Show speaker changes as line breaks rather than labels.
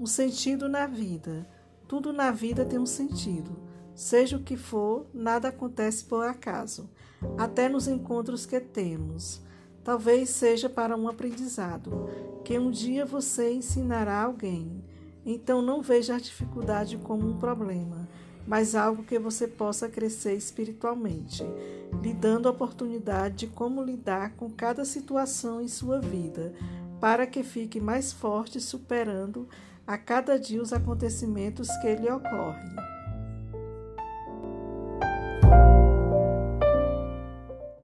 Um sentido na vida. Tudo na vida tem um sentido. Seja o que for, nada acontece por acaso, até nos encontros que temos. Talvez seja para um aprendizado, que um dia você ensinará alguém. Então não veja a dificuldade como um problema, mas algo que você possa crescer espiritualmente, lhe dando a oportunidade de como lidar com cada situação em sua vida, para que fique mais forte superando a cada dia os acontecimentos que lhe ocorrem.